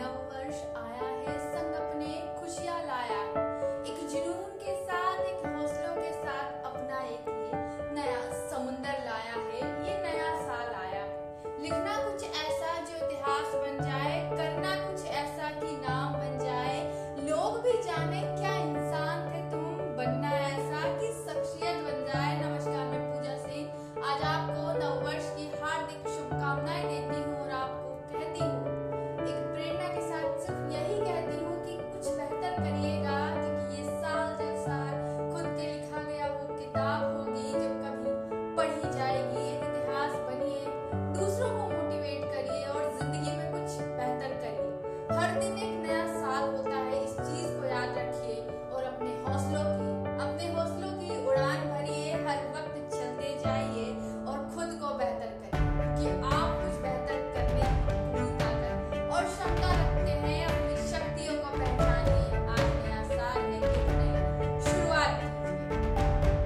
numbers are करिएगा क्योंकि ये साल दर साल खुद के लिखा गया वो किताब होगी जो कभी पढ़ी जाएगी, एक इतिहास बनिए, दूसरों को मोटिवेट करिए और ज़िंदगी में कुछ बेहतर करिए। हर दिन एक नया साल होता है, इस चीज़ को याद रखिए और अपने हौसलों की, अपने हौसलों की उड़ान भरिए, हर वक्त चलते जाइए।